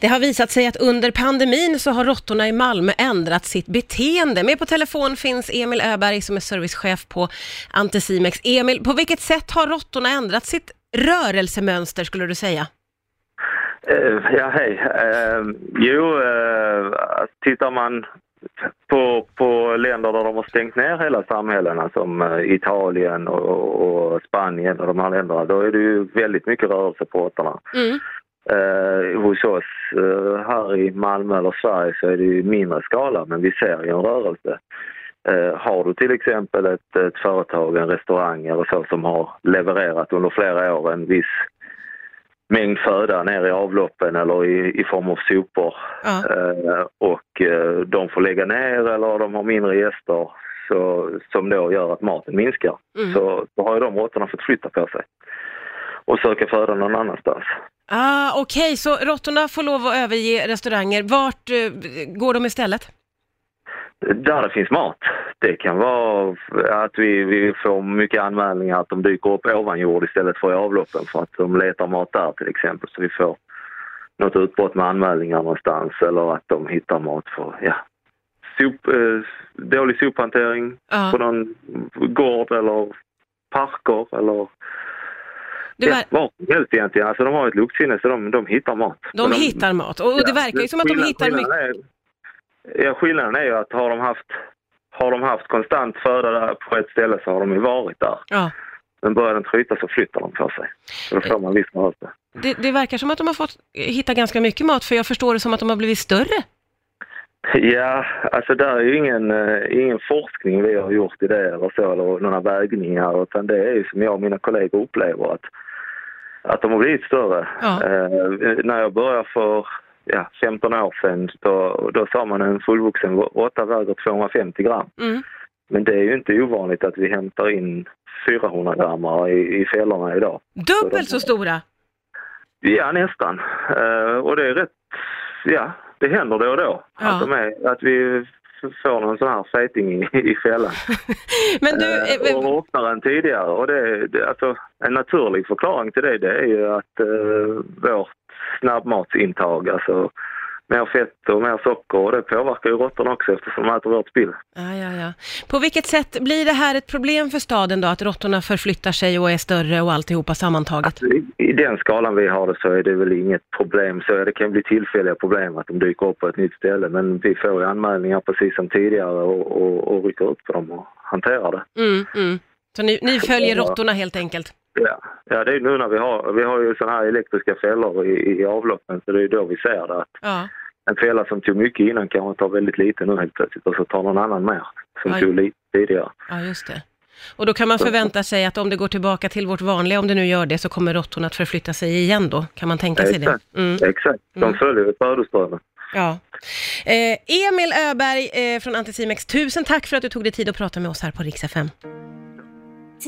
Det har visat sig att under pandemin så har råttorna i Malmö ändrat sitt beteende. Med på telefon finns Emil Öberg som är servicechef på Anticimex. Emil, på vilket sätt har råttorna ändrat sitt rörelsemönster skulle du säga? Eh, ja, hej. Eh, jo, eh, tittar man på, på länder där de har stängt ner hela samhällena som Italien och, och Spanien och de här länderna, då är det ju väldigt mycket rörelse på råttorna. Mm. Eh, hos oss eh, här i Malmö eller Sverige så är det ju mindre skala men vi ser ju en rörelse. Eh, har du till exempel ett, ett företag, en restaurang eller så som har levererat under flera år en viss mängd föda ner i avloppen eller i, i form av sopor Ja. eh, och eh, de får lägga ner eller de har mindre gäster så, som då gör att maten minskar. Mm. Så, så har ju de råttorna fått flytta på sig och söka föda någon annanstans. Ah, Okej, så råttorna får lov att överge restauranger. Vart eh, går de istället? Där det finns mat. Det kan vara att vi, vi får mycket anmälningar att de dyker upp ovan jord istället för i avloppen för att de letar mat där till exempel. Så vi får något utbrott med anmälningar någonstans eller att de hittar mat för, ja, sop, eh, dålig sophantering Ja. på någon gård eller parker eller Det ver- vad som helst egentligen. Alltså de har ett luktsinne så de, de hittar mat. de Men hittar mat och, och det Ja, verkar ju som att de hittar mycket. Är, ja, skillnaden är ju att har de haft har de haft konstant föda på ett ställe så har de ju varit där. Ja. Men börjar den tryta så flyttar de på sig. Så då får man viss rörelse. Det, det verkar som att de har fått hitta ganska mycket mat, för jag förstår det som att de har blivit större. Ja, alltså där är ju ingen, eh, ingen forskning vi har gjort i det eller så, eller några vägningar, utan det är ju som jag och mina kollegor upplever att, att de har blivit större. Ja. Eh, när jag började för ja, 15 år sedan, då, då sa man en fullvuxen råtta väger 250 gram. Mm. Men det är ju inte ovanligt att vi hämtar in 400 gram i, i fällorna idag. Dubbelt så stora! Ja, nästan. Eh, och det är rätt, ja, det händer då och då. Ja. Att, de är, att vi får någon sån här fejting i, i fällan. Men du, Eh, eh, och oftare än tidigare. Och det, det, alltså, en naturlig förklaring till det, det är ju att eh, vårt snabbmatsintag, alltså mer fett och mer socker, och det påverkar ju råttorna också eftersom de äter vårt spill. ja, ja, ja. På vilket sätt blir det här ett problem för staden då, att råttorna förflyttar sig och är större och alltihopa sammantaget? I, I den skalan vi har det så är det väl inget problem. Så det kan bli tillfälliga problem att de dyker upp på ett nytt ställe. Men vi får ju anmälningar precis som tidigare och, och, och rycker ut på dem och hanterar det. Mm, mm. Så ni, ni följer råttorna helt enkelt? Ja, ja det är nu när vi har, vi har ju sådana här elektriska fällor i, i avloppen så det är då vi ser det. Att Ja. en fälla som tog mycket innan kanske tar väldigt lite nu helt plötsligt och så tar någon annan mer som Aj. tog lite tidigare. Ja, just det. Och då kan man förvänta sig att om det går tillbaka till vårt vanliga, om det nu gör det, så kommer råttorna att förflytta sig igen då? Kan man tänka sig det? Exakt. Mm. Exakt, de Mm. följer ju födoströmmen. Ja. Eh, Emil Öberg eh, från Anticimex, tusen tack för att du tog dig tid att prata med oss här på Rix FM.